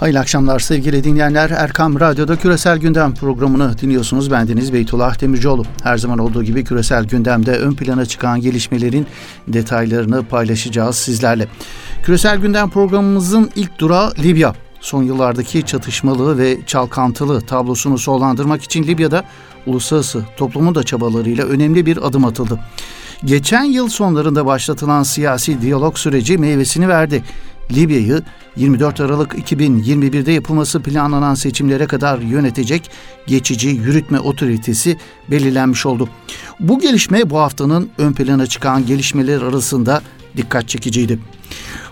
Hayırlı akşamlar sevgili dinleyenler. Erkam Radyo'da Küresel Gündem programını dinliyorsunuz. Bendeniz Beytullah Demircioğlu. Her zaman olduğu gibi küresel gündemde ön plana çıkan gelişmelerin detaylarını paylaşacağız sizlerle. Küresel Gündem programımızın ilk durağı Libya. Son yıllardaki çatışmalı ve çalkantılı tablosunu sonlandırmak için Libya'da uluslararası toplumun da çabalarıyla önemli bir adım atıldı. Geçen yıl sonlarında başlatılan siyasi diyalog süreci meyvesini verdi. Libya'yı 24 Aralık 2021'de yapılması planlanan seçimlere kadar yönetecek geçici yürütme otoritesi belirlenmiş oldu. Bu gelişme bu haftanın ön plana çıkan gelişmeler arasında dikkat çekiciydi.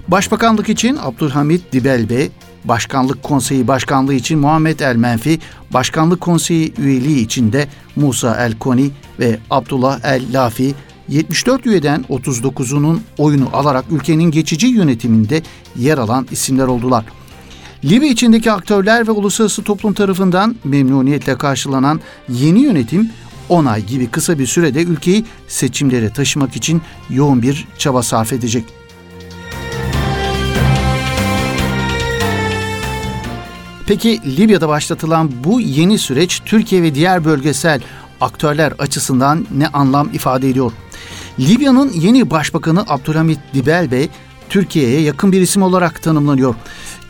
Başbakanlık için Abdülhamit Dibelbe, Başkanlık Konseyi Başkanlığı için Muhammed El Menfi, Başkanlık Konseyi üyeliği için de Musa El Koni ve Abdullah El Lafi 74 üyeden 39'unun oyunu alarak ülkenin geçici yönetiminde yer alan isimler oldular. Libya içindeki aktörler ve uluslararası toplum tarafından memnuniyetle karşılanan yeni yönetim 10 ay gibi kısa bir sürede ülkeyi seçimlere taşımak için yoğun bir çaba sarf edecek. Peki Libya'da başlatılan bu yeni süreç Türkiye ve diğer bölgesel aktörler açısından ne anlam ifade ediyor? Libya'nın yeni başbakanı Abdülhamit Dibel Bey Türkiye'ye yakın bir isim olarak tanımlanıyor.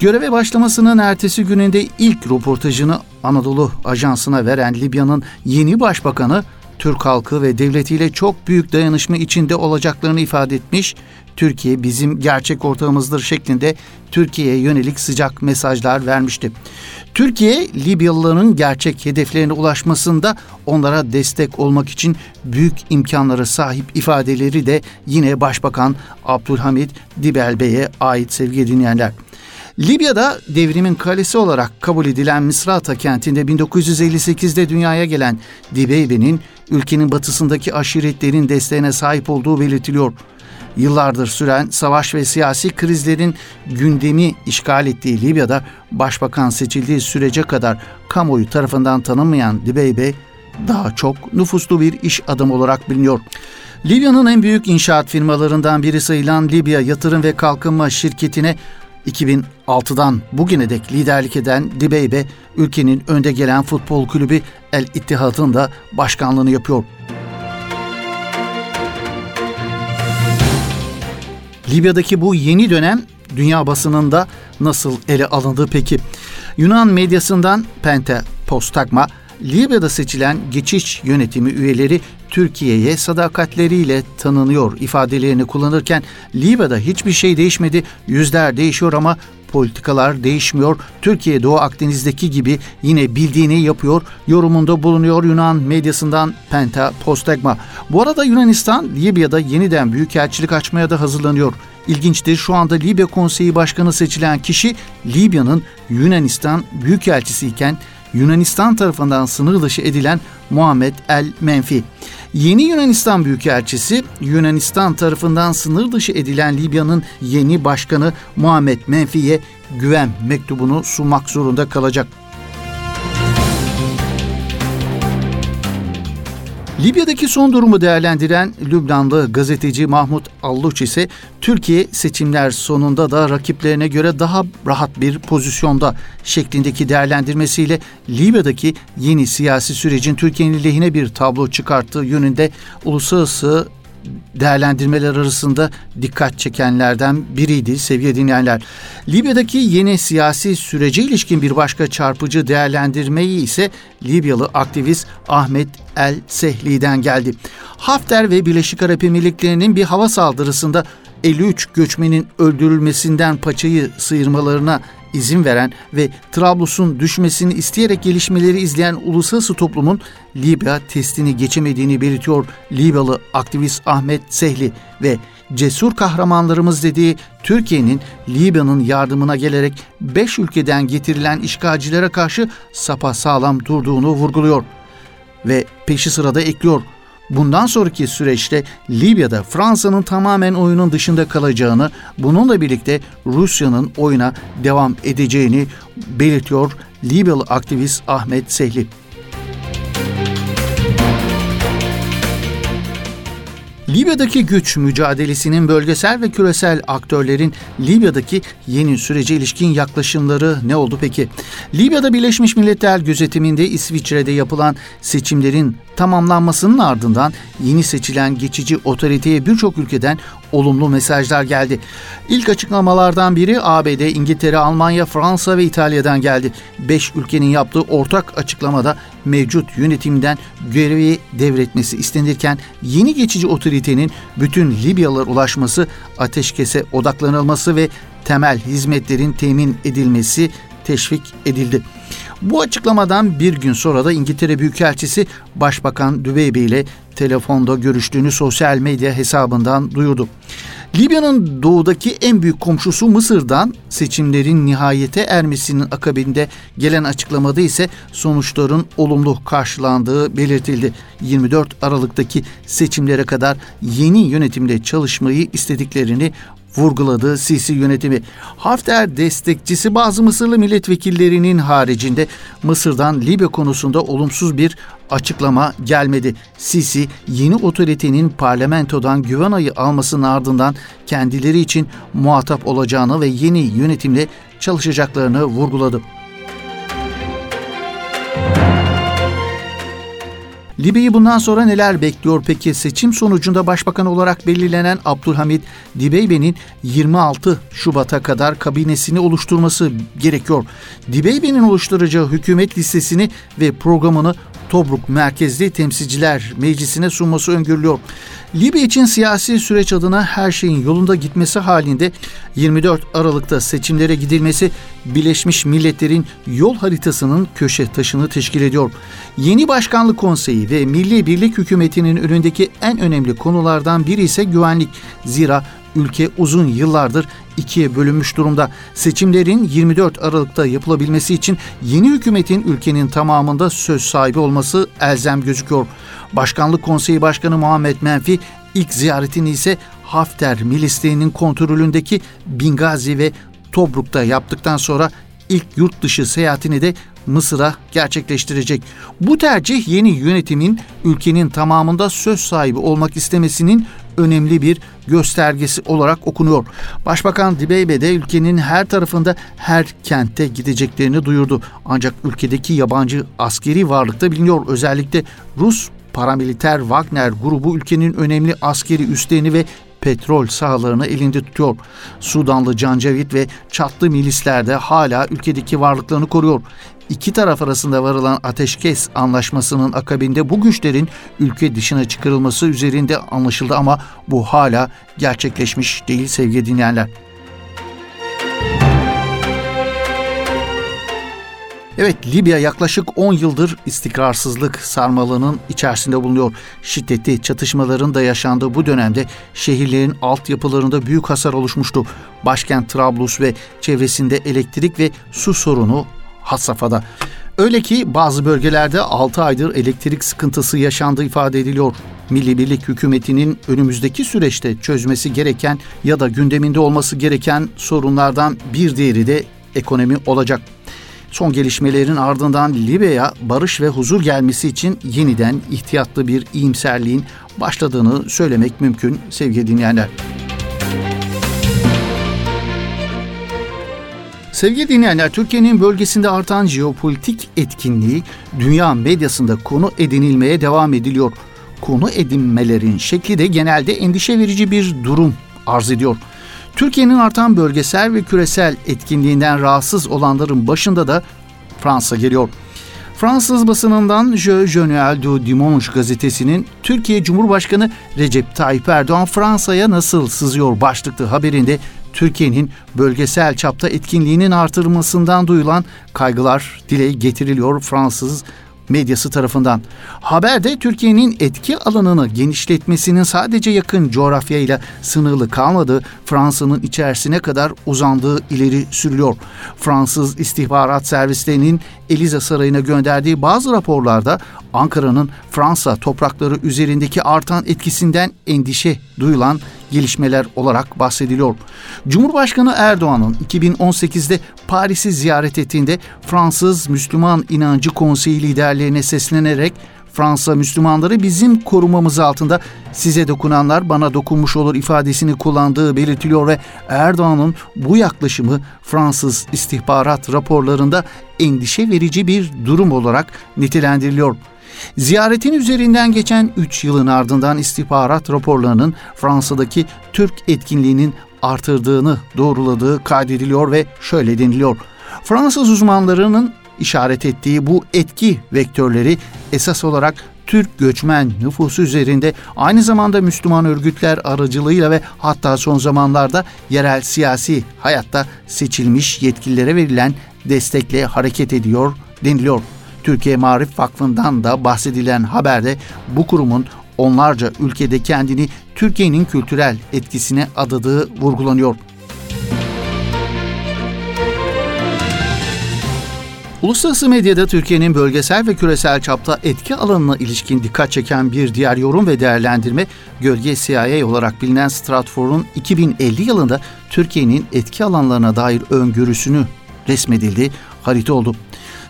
Göreve başlamasının ertesi gününde ilk röportajını Anadolu Ajansı'na veren Libya'nın yeni başbakanı Türk halkı ve devletiyle çok büyük dayanışma içinde olacaklarını ifade etmiş. Türkiye bizim gerçek ortağımızdır şeklinde Türkiye'ye yönelik sıcak mesajlar vermişti. Türkiye, Libyalıların gerçek hedeflerine ulaşmasında onlara destek olmak için büyük imkanlara sahip ifadeleri de yine Başbakan Abdülhamit Dibel Bey'e ait sevgili dinleyenler. Libya'da devrimin kalesi olarak kabul edilen Misrata kentinde 1958'de dünyaya gelen Dibeybe'nin ülkenin batısındaki aşiretlerin desteğine sahip olduğu belirtiliyor. Yıllardır süren savaş ve siyasi krizlerin gündemi işgal ettiği Libya'da başbakan seçildiği sürece kadar kamuoyu tarafından tanınmayan Dibeybe daha çok nüfuslu bir iş adamı olarak biliniyor. Libya'nın en büyük inşaat firmalarından biri sayılan Libya Yatırım ve Kalkınma Şirketi'ne 2006'dan bugüne dek liderlik eden Dibeybe, ülkenin önde gelen futbol kulübü El İttihad'ın da başkanlığını yapıyor. Libya'daki bu yeni dönem dünya basınında nasıl ele alındı peki? Yunan medyasından Pente Postagma, Libya'da seçilen geçiş yönetimi üyeleri Türkiye'ye sadakatleriyle tanınıyor ifadelerini kullanırken Libya'da hiçbir şey değişmedi, yüzler değişiyor ama politikalar değişmiyor. Türkiye Doğu Akdeniz'deki gibi yine bildiğini yapıyor. Yorumunda bulunuyor Yunan medyasından Penta Postagma. Bu arada Yunanistan Libya'da yeniden büyükelçilik açmaya da hazırlanıyor. İlginçtir şu anda Libya Konseyi Başkanı seçilen kişi Libya'nın Yunanistan Büyükelçisi iken Yunanistan tarafından sınır dışı edilen Muhammed El Menfi. Yeni Yunanistan Büyükelçisi Yunanistan tarafından sınır dışı edilen Libya'nın yeni başkanı Muhammed Menfi'ye güven mektubunu sunmak zorunda kalacak. Libya'daki son durumu değerlendiren Lübnanlı gazeteci Mahmut Alluç ise Türkiye seçimler sonunda da rakiplerine göre daha rahat bir pozisyonda şeklindeki değerlendirmesiyle Libya'daki yeni siyasi sürecin Türkiye'nin lehine bir tablo çıkarttığı yönünde uluslararası değerlendirmeler arasında dikkat çekenlerden biriydi sevgili dinleyenler. Libya'daki yeni siyasi sürece ilişkin bir başka çarpıcı değerlendirmeyi ise Libyalı aktivist Ahmet El Sehli'den geldi. Hafter ve Birleşik Arap Emirlikleri'nin bir hava saldırısında 53 göçmenin öldürülmesinden paçayı sıyırmalarına izin veren ve Trablus'un düşmesini isteyerek gelişmeleri izleyen uluslararası toplumun Libya testini geçemediğini belirtiyor Libyalı aktivist Ahmet Sehli ve cesur kahramanlarımız dediği Türkiye'nin Libya'nın yardımına gelerek 5 ülkeden getirilen işgalcilere karşı sapa sağlam durduğunu vurguluyor ve peşi sırada ekliyor. Bundan sonraki süreçte Libya'da Fransa'nın tamamen oyunun dışında kalacağını, bununla birlikte Rusya'nın oyuna devam edeceğini belirtiyor Libyalı aktivist Ahmet Sehli. Libya'daki güç mücadelesinin bölgesel ve küresel aktörlerin Libya'daki yeni sürece ilişkin yaklaşımları ne oldu peki? Libya'da Birleşmiş Milletler gözetiminde İsviçre'de yapılan seçimlerin tamamlanmasının ardından yeni seçilen geçici otoriteye birçok ülkeden olumlu mesajlar geldi. İlk açıklamalardan biri ABD, İngiltere, Almanya, Fransa ve İtalya'dan geldi. Beş ülkenin yaptığı ortak açıklamada mevcut yönetimden görevi devretmesi istenirken yeni geçici otoritenin bütün Libyalılar ulaşması, ateşkese odaklanılması ve temel hizmetlerin temin edilmesi teşvik edildi. Bu açıklamadan bir gün sonra da İngiltere Büyükelçisi Başbakan Dübeybe ile telefonda görüştüğünü sosyal medya hesabından duyurdu. Libya'nın doğudaki en büyük komşusu Mısır'dan seçimlerin nihayete ermesinin akabinde gelen açıklamada ise sonuçların olumlu karşılandığı belirtildi. 24 Aralık'taki seçimlere kadar yeni yönetimde çalışmayı istediklerini vurguladı Sisi yönetimi. Hafter destekçisi bazı Mısırlı milletvekillerinin haricinde Mısır'dan Libya konusunda olumsuz bir açıklama gelmedi. Sisi yeni otoritenin parlamentodan güven ayı almasının ardından kendileri için muhatap olacağını ve yeni yönetimle çalışacaklarını vurguladı. Libya'yı bundan sonra neler bekliyor peki? Seçim sonucunda başbakan olarak belirlenen Abdülhamid Dibeybe'nin 26 Şubat'a kadar kabinesini oluşturması gerekiyor. Dibeybe'nin oluşturacağı hükümet listesini ve programını Tobruk merkezli temsilciler meclisine sunması öngörülüyor. Libya için siyasi süreç adına her şeyin yolunda gitmesi halinde 24 Aralık'ta seçimlere gidilmesi Birleşmiş Milletler'in yol haritasının köşe taşını teşkil ediyor. Yeni Başkanlık Konseyi ve Milli Birlik Hükümeti'nin önündeki en önemli konulardan biri ise güvenlik. Zira ülke uzun yıllardır ikiye bölünmüş durumda. Seçimlerin 24 Aralık'ta yapılabilmesi için yeni hükümetin ülkenin tamamında söz sahibi olması elzem gözüküyor. Başkanlık Konseyi Başkanı Muhammed Menfi ilk ziyaretini ise Hafter milisliğinin kontrolündeki Bingazi ve Tobruk'ta yaptıktan sonra ilk yurt dışı seyahatini de Mısır'a gerçekleştirecek. Bu tercih yeni yönetimin ülkenin tamamında söz sahibi olmak istemesinin önemli bir göstergesi olarak okunuyor. Başbakan Dibeybe de ülkenin her tarafında her kente gideceklerini duyurdu. Ancak ülkedeki yabancı askeri varlıkta biliniyor. Özellikle Rus paramiliter Wagner grubu ülkenin önemli askeri üslerini ve petrol sahalarını elinde tutuyor. Sudanlı Cancavit ve Çatlı milisler de hala ülkedeki varlıklarını koruyor. İki taraf arasında varılan ateşkes anlaşmasının akabinde bu güçlerin ülke dışına çıkarılması üzerinde anlaşıldı ama bu hala gerçekleşmiş değil sevgili dinleyenler. Evet Libya yaklaşık 10 yıldır istikrarsızlık sarmalının içerisinde bulunuyor. Şiddetli çatışmaların da yaşandığı bu dönemde şehirlerin altyapılarında büyük hasar oluşmuştu. Başkent Trablus ve çevresinde elektrik ve su sorunu had safhada. Öyle ki bazı bölgelerde 6 aydır elektrik sıkıntısı yaşandığı ifade ediliyor. Milli Birlik hükümetinin önümüzdeki süreçte çözmesi gereken ya da gündeminde olması gereken sorunlardan bir diğeri de ekonomi olacak. Son gelişmelerin ardından Libya'ya barış ve huzur gelmesi için yeniden ihtiyatlı bir iyimserliğin başladığını söylemek mümkün sevgili dinleyenler. Sevgili dinleyenler, Türkiye'nin bölgesinde artan jeopolitik etkinliği dünya medyasında konu edinilmeye devam ediliyor. Konu edinmelerin şekli de genelde endişe verici bir durum arz ediyor. Türkiye'nin artan bölgesel ve küresel etkinliğinden rahatsız olanların başında da Fransa geliyor. Fransız basınından Je Journal du Dimanche gazetesinin Türkiye Cumhurbaşkanı Recep Tayyip Erdoğan Fransa'ya nasıl sızıyor başlıklı haberinde Türkiye'nin bölgesel çapta etkinliğinin artırılmasından duyulan kaygılar dile getiriliyor Fransız medyası tarafından. Haberde Türkiye'nin etki alanını genişletmesinin sadece yakın coğrafyayla sınırlı kalmadığı Fransa'nın içerisine kadar uzandığı ileri sürülüyor. Fransız istihbarat servislerinin Elize Sarayı'na gönderdiği bazı raporlarda Ankara'nın Fransa toprakları üzerindeki artan etkisinden endişe duyulan gelişmeler olarak bahsediliyor. Cumhurbaşkanı Erdoğan'ın 2018'de Paris'i ziyaret ettiğinde Fransız Müslüman İnancı Konseyi liderlerine seslenerek Fransa Müslümanları bizim korumamız altında size dokunanlar bana dokunmuş olur ifadesini kullandığı belirtiliyor ve Erdoğan'ın bu yaklaşımı Fransız istihbarat raporlarında endişe verici bir durum olarak nitelendiriliyor. Ziyaretin üzerinden geçen 3 yılın ardından istihbarat raporlarının Fransa'daki Türk etkinliğinin artırdığını doğruladığı kaydediliyor ve şöyle deniliyor. Fransız uzmanlarının işaret ettiği bu etki vektörleri esas olarak Türk göçmen nüfusu üzerinde aynı zamanda Müslüman örgütler aracılığıyla ve hatta son zamanlarda yerel siyasi hayatta seçilmiş yetkililere verilen destekle hareket ediyor deniliyor. Türkiye Marif Vakfı'ndan da bahsedilen haberde bu kurumun onlarca ülkede kendini Türkiye'nin kültürel etkisine adadığı vurgulanıyor. Uluslararası medyada Türkiye'nin bölgesel ve küresel çapta etki alanına ilişkin dikkat çeken bir diğer yorum ve değerlendirme, gölge CIA olarak bilinen Stratfor'un 2050 yılında Türkiye'nin etki alanlarına dair öngörüsünü resmedildiği harita oldu.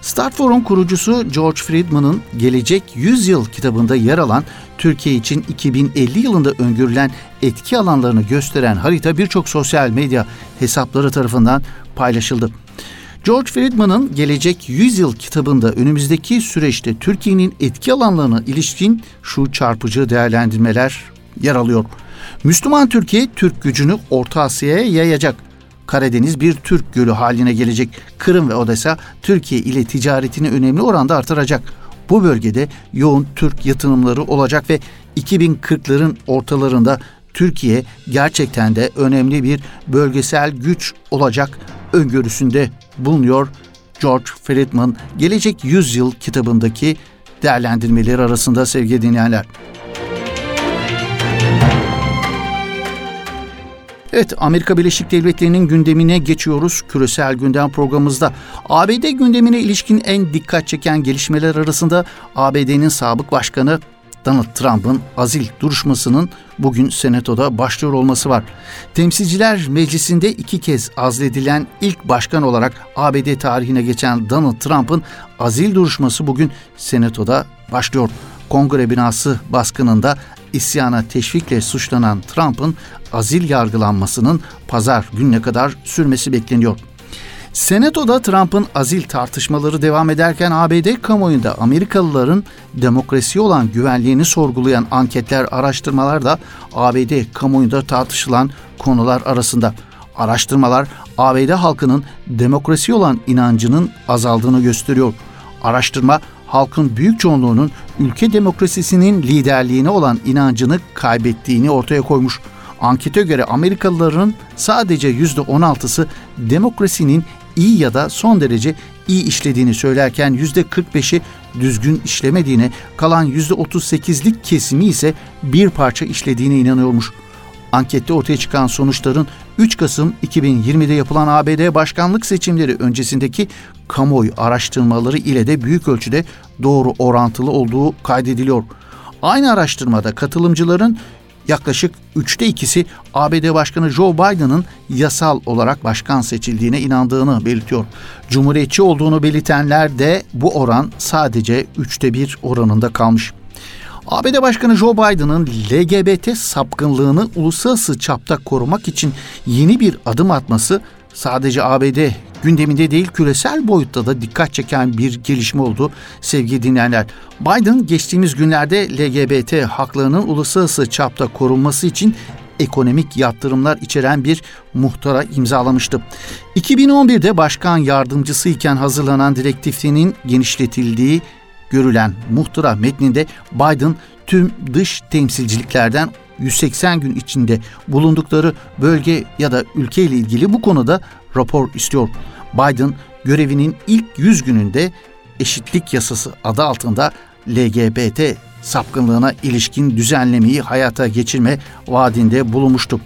Stratfor'un kurucusu George Friedman'ın Gelecek 100 Yıl kitabında yer alan Türkiye için 2050 yılında öngörülen etki alanlarını gösteren harita birçok sosyal medya hesapları tarafından paylaşıldı. George Friedman'ın Gelecek 100 Yıl kitabında önümüzdeki süreçte Türkiye'nin etki alanlarına ilişkin şu çarpıcı değerlendirmeler yer alıyor. Müslüman Türkiye Türk gücünü Orta Asya'ya yayacak. Karadeniz bir Türk gölü haline gelecek. Kırım ve Odessa Türkiye ile ticaretini önemli oranda artıracak. Bu bölgede yoğun Türk yatırımları olacak ve 2040'ların ortalarında Türkiye gerçekten de önemli bir bölgesel güç olacak öngörüsünde bulunuyor George Friedman Gelecek Yüzyıl kitabındaki değerlendirmeleri arasında sevgili dinleyenler. Evet, Amerika Birleşik Devletleri'nin gündemine geçiyoruz. Küresel gündem programımızda ABD gündemine ilişkin en dikkat çeken gelişmeler arasında ABD'nin sabık başkanı Donald Trump'ın azil duruşmasının bugün Senato'da başlıyor olması var. Temsilciler Meclisi'nde iki kez azledilen ilk başkan olarak ABD tarihine geçen Donald Trump'ın azil duruşması bugün Senato'da başlıyor. Kongre binası baskınında isyana teşvikle suçlanan Trump'ın azil yargılanmasının pazar gününe kadar sürmesi bekleniyor. Senato'da Trump'ın azil tartışmaları devam ederken ABD kamuoyunda Amerikalıların demokrasi olan güvenliğini sorgulayan anketler, araştırmalar da ABD kamuoyunda tartışılan konular arasında. Araştırmalar ABD halkının demokrasi olan inancının azaldığını gösteriyor. Araştırma halkın büyük çoğunluğunun ülke demokrasisinin liderliğine olan inancını kaybettiğini ortaya koymuş. Ankete göre Amerikalıların sadece %16'sı demokrasinin iyi ya da son derece iyi işlediğini söylerken %45'i düzgün işlemediğine, kalan %38'lik kesimi ise bir parça işlediğine inanıyormuş. Ankette ortaya çıkan sonuçların 3 Kasım 2020'de yapılan ABD başkanlık seçimleri öncesindeki kamuoyu araştırmaları ile de büyük ölçüde doğru orantılı olduğu kaydediliyor. Aynı araştırmada katılımcıların yaklaşık üçte ikisi ABD Başkanı Joe Biden'ın yasal olarak başkan seçildiğine inandığını belirtiyor. Cumhuriyetçi olduğunu belirtenler de bu oran sadece üçte bir oranında kalmış. ABD Başkanı Joe Biden'ın LGBT sapkınlığını uluslararası çapta korumak için yeni bir adım atması sadece ABD gündeminde değil küresel boyutta da dikkat çeken bir gelişme oldu sevgili dinleyenler. Biden geçtiğimiz günlerde LGBT haklarının uluslararası çapta korunması için ekonomik yatırımlar içeren bir muhtara imzalamıştı. 2011'de başkan yardımcısı iken hazırlanan direktifinin genişletildiği görülen muhtıra metninde Biden tüm dış temsilciliklerden 180 gün içinde bulundukları bölge ya da ülke ile ilgili bu konuda rapor istiyor. Biden görevinin ilk 100 gününde eşitlik yasası adı altında LGBT sapkınlığına ilişkin düzenlemeyi hayata geçirme vaadinde bulunmuştu.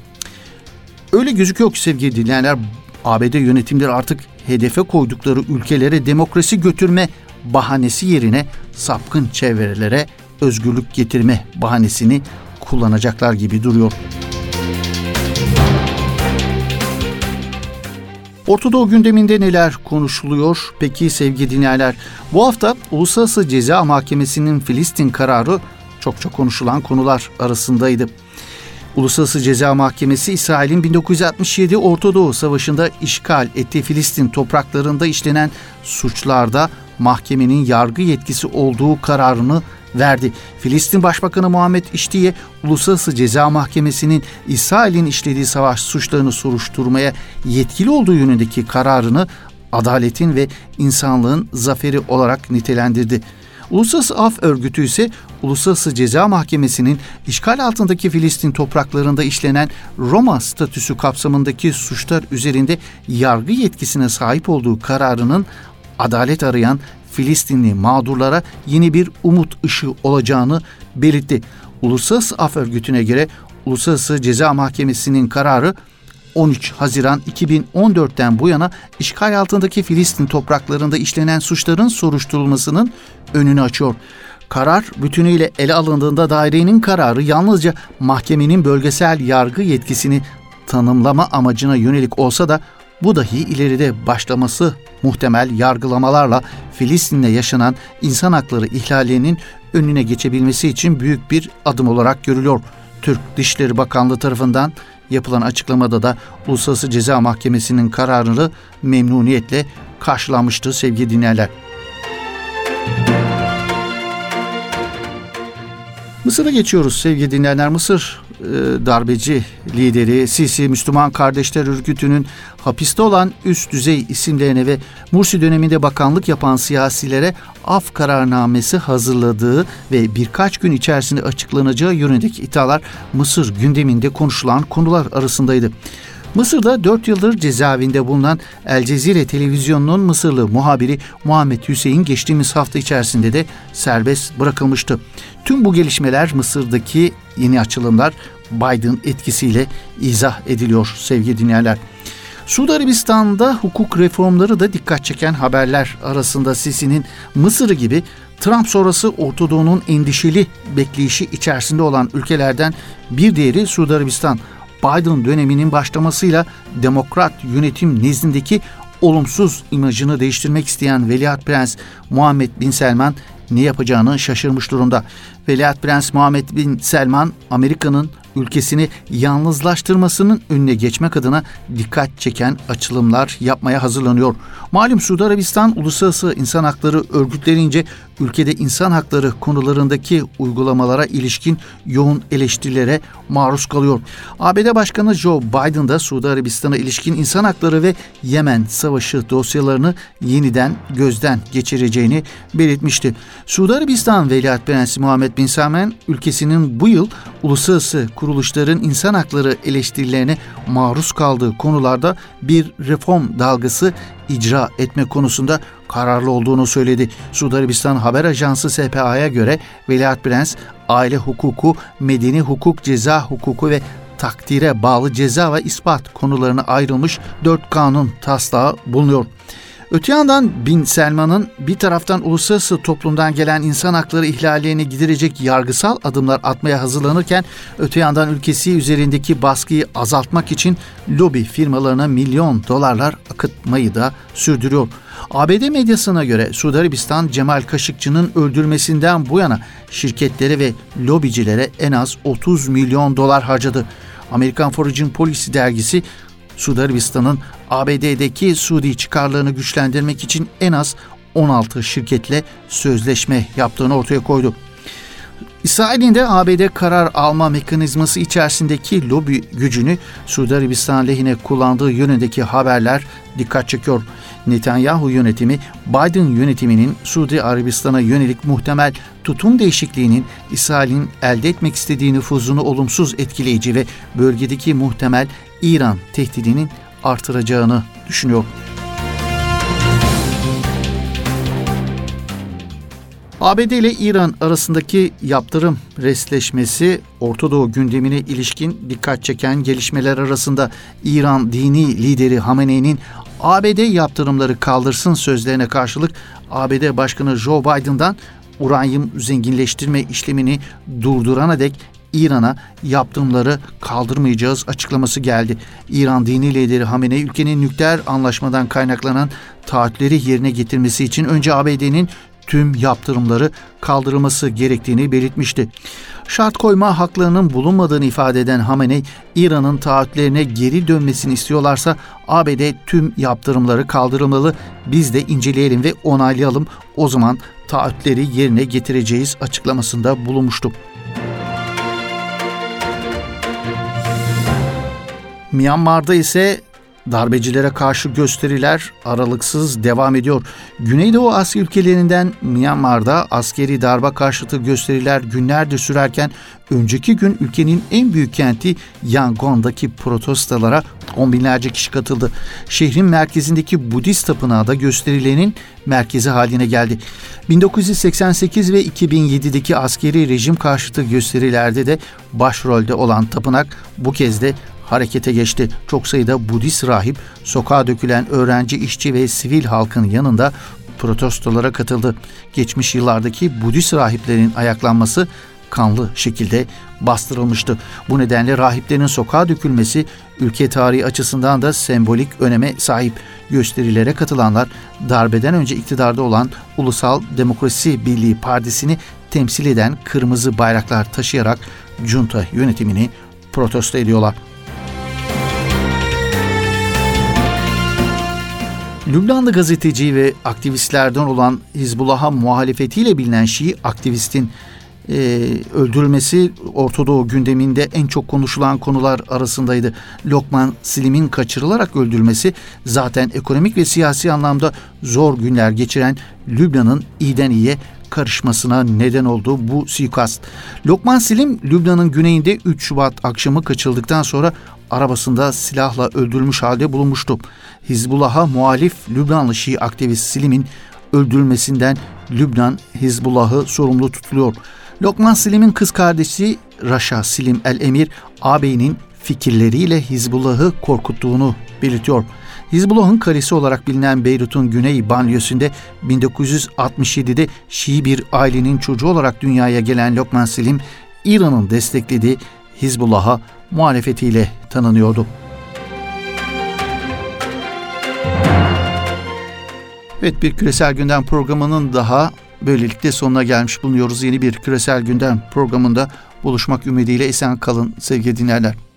Öyle gözüküyor ki sevgili dinleyenler ABD yönetimleri artık hedefe koydukları ülkelere demokrasi götürme bahanesi yerine sapkın çevrelere özgürlük getirme bahanesini kullanacaklar gibi duruyor. Ortadoğu gündeminde neler konuşuluyor? Peki sevgili dinleyenler, bu hafta Uluslararası Ceza Mahkemesi'nin Filistin kararı çok çok konuşulan konular arasındaydı. Uluslararası Ceza Mahkemesi İsrail'in 1967 Orta Doğu Savaşı'nda işgal ettiği Filistin topraklarında işlenen suçlarda mahkemenin yargı yetkisi olduğu kararını verdi. Filistin Başbakanı Muhammed İştiye Uluslararası Ceza Mahkemesi'nin İsrail'in işlediği savaş suçlarını soruşturmaya yetkili olduğu yönündeki kararını adaletin ve insanlığın zaferi olarak nitelendirdi. Uluslararası Af Örgütü ise Uluslararası Ceza Mahkemesi'nin işgal altındaki Filistin topraklarında işlenen Roma statüsü kapsamındaki suçlar üzerinde yargı yetkisine sahip olduğu kararının adalet arayan Filistinli mağdurlara yeni bir umut ışığı olacağını belirtti. Uluslararası Af Örgütü'ne göre Uluslararası Ceza Mahkemesi'nin kararı 13 Haziran 2014'ten bu yana işgal altındaki Filistin topraklarında işlenen suçların soruşturulmasının önünü açıyor. Karar bütünüyle ele alındığında dairenin kararı yalnızca mahkemenin bölgesel yargı yetkisini tanımlama amacına yönelik olsa da bu dahi ileride başlaması muhtemel yargılamalarla Filistin'de yaşanan insan hakları ihlallerinin önüne geçebilmesi için büyük bir adım olarak görülüyor. Türk Dışişleri Bakanlığı tarafından yapılan açıklamada da Uluslararası Ceza Mahkemesi'nin kararını memnuniyetle karşılanmıştı sevgili dinleyenler. Mısır'a geçiyoruz sevgili dinleyenler. Mısır darbeci lideri Sisi Müslüman Kardeşler Örgütü'nün hapiste olan üst düzey isimlerine ve Mursi döneminde bakanlık yapan siyasilere af kararnamesi hazırladığı ve birkaç gün içerisinde açıklanacağı yönündeki iddialar Mısır gündeminde konuşulan konular arasındaydı. Mısır'da 4 yıldır cezaevinde bulunan El Cezire televizyonunun Mısırlı muhabiri Muhammed Hüseyin geçtiğimiz hafta içerisinde de serbest bırakılmıştı. Tüm bu gelişmeler Mısır'daki yeni açılımlar Biden etkisiyle izah ediliyor sevgili dinleyenler. Suudi Arabistan'da hukuk reformları da dikkat çeken haberler arasında Sisi'nin Mısır'ı gibi Trump sonrası Orta endişeli bekleyişi içerisinde olan ülkelerden bir diğeri Suudi Arabistan. Biden döneminin başlamasıyla demokrat yönetim nezdindeki olumsuz imajını değiştirmek isteyen Veliaht Prens Muhammed Bin Selman ne yapacağını şaşırmış durumda. Veliaht Prens Muhammed Bin Selman Amerika'nın ülkesini yalnızlaştırmasının önüne geçmek adına dikkat çeken açılımlar yapmaya hazırlanıyor. Malum Suudi Arabistan uluslararası insan hakları örgütlerince ülkede insan hakları konularındaki uygulamalara ilişkin yoğun eleştirilere maruz kalıyor. ABD Başkanı Joe Biden da Suudi Arabistan'a ilişkin insan hakları ve Yemen savaşı dosyalarını yeniden gözden geçireceğini belirtmişti. Suudi Arabistan Veliaht Prensi Muhammed Bin Salman ülkesinin bu yıl uluslararası kuruluşların insan hakları eleştirilerine maruz kaldığı konularda bir reform dalgası icra etme konusunda kararlı olduğunu söyledi. Suudi Arabistan Haber Ajansı SPA'ya göre Veliaht Prens aile hukuku, medeni hukuk, ceza hukuku ve takdire bağlı ceza ve ispat konularına ayrılmış dört kanun taslağı bulunuyor. Öte yandan Bin Selman'ın bir taraftan uluslararası toplumdan gelen insan hakları ihlallerini giderecek yargısal adımlar atmaya hazırlanırken öte yandan ülkesi üzerindeki baskıyı azaltmak için lobi firmalarına milyon dolarlar akıtmayı da sürdürüyor. ABD medyasına göre Suudi Arabistan Cemal Kaşıkçı'nın öldürmesinden bu yana şirketlere ve lobicilere en az 30 milyon dolar harcadı. Amerikan Foreign Policy dergisi Suudi Arabistan'ın ABD'deki Suudi çıkarlarını güçlendirmek için en az 16 şirketle sözleşme yaptığını ortaya koydu. İsrail'in de ABD karar alma mekanizması içerisindeki lobi gücünü Suudi Arabistan lehine kullandığı yönündeki haberler dikkat çekiyor. Netanyahu yönetimi Biden yönetiminin Suudi Arabistan'a yönelik muhtemel tutum değişikliğinin İsrail'in elde etmek istediği nüfuzunu olumsuz etkileyici ve bölgedeki muhtemel İran tehdidinin artıracağını düşünüyor. ABD ile İran arasındaki yaptırım resleşmesi Orta Doğu gündemine ilişkin dikkat çeken gelişmeler arasında İran dini lideri Hamenei'nin ABD yaptırımları kaldırsın sözlerine karşılık ABD Başkanı Joe Biden'dan uranyum zenginleştirme işlemini durdurana dek İran'a yaptırımları kaldırmayacağız açıklaması geldi. İran dini lideri Hamenei ülkenin nükleer anlaşmadan kaynaklanan taahhütleri yerine getirmesi için önce ABD'nin tüm yaptırımları kaldırılması gerektiğini belirtmişti. Şart koyma haklarının bulunmadığını ifade eden Hamenei, İran'ın taahhütlerine geri dönmesini istiyorlarsa ABD tüm yaptırımları kaldırılmalı, biz de inceleyelim ve onaylayalım, o zaman taahhütleri yerine getireceğiz açıklamasında bulunmuştu. Myanmar'da ise Darbecilere karşı gösteriler aralıksız devam ediyor. Güneydoğu Asya ülkelerinden Myanmar'da askeri darba karşıtı gösteriler günlerdir sürerken önceki gün ülkenin en büyük kenti Yangon'daki protestolara on binlerce kişi katıldı. Şehrin merkezindeki Budist tapınağı da gösterilerin merkezi haline geldi. 1988 ve 2007'deki askeri rejim karşıtı gösterilerde de başrolde olan tapınak bu kez de harekete geçti. Çok sayıda Budist rahip sokağa dökülen öğrenci, işçi ve sivil halkın yanında protestolara katıldı. Geçmiş yıllardaki Budist rahiplerin ayaklanması kanlı şekilde bastırılmıştı. Bu nedenle rahiplerin sokağa dökülmesi ülke tarihi açısından da sembolik öneme sahip. Gösterilere katılanlar darbeden önce iktidarda olan Ulusal Demokrasi Birliği Partisi'ni temsil eden kırmızı bayraklar taşıyarak junta yönetimini protesto ediyorlar. Lübnanlı gazeteci ve aktivistlerden olan Hizbullah'a muhalefetiyle bilinen Şii aktivistin e, öldürülmesi Ortadoğu gündeminde en çok konuşulan konular arasındaydı. Lokman Silim'in kaçırılarak öldürülmesi zaten ekonomik ve siyasi anlamda zor günler geçiren Lübnan'ın iyiden iyiye karışmasına neden oldu bu suikast. Lokman Silim Lübnan'ın güneyinde 3 Şubat akşamı kaçırıldıktan sonra arabasında silahla öldürülmüş halde bulunmuştu. Hizbullah'a muhalif Lübnanlı Şii aktivist Silim'in öldürülmesinden Lübnan Hizbullah'ı sorumlu tutuluyor. Lokman Silim'in kız kardeşi Raşa Silim El Emir ağabeyinin fikirleriyle Hizbullah'ı korkuttuğunu belirtiyor. Hizbullah'ın karesi olarak bilinen Beyrut'un güney banliyösünde 1967'de Şii bir ailenin çocuğu olarak dünyaya gelen Lokman Silim, İran'ın desteklediği Hizbullah'a muhalefetiyle tanınıyordu. Evet bir küresel gündem programının daha böylelikle sonuna gelmiş bulunuyoruz. Yeni bir küresel gündem programında buluşmak ümidiyle esen kalın sevgili dinleyenler.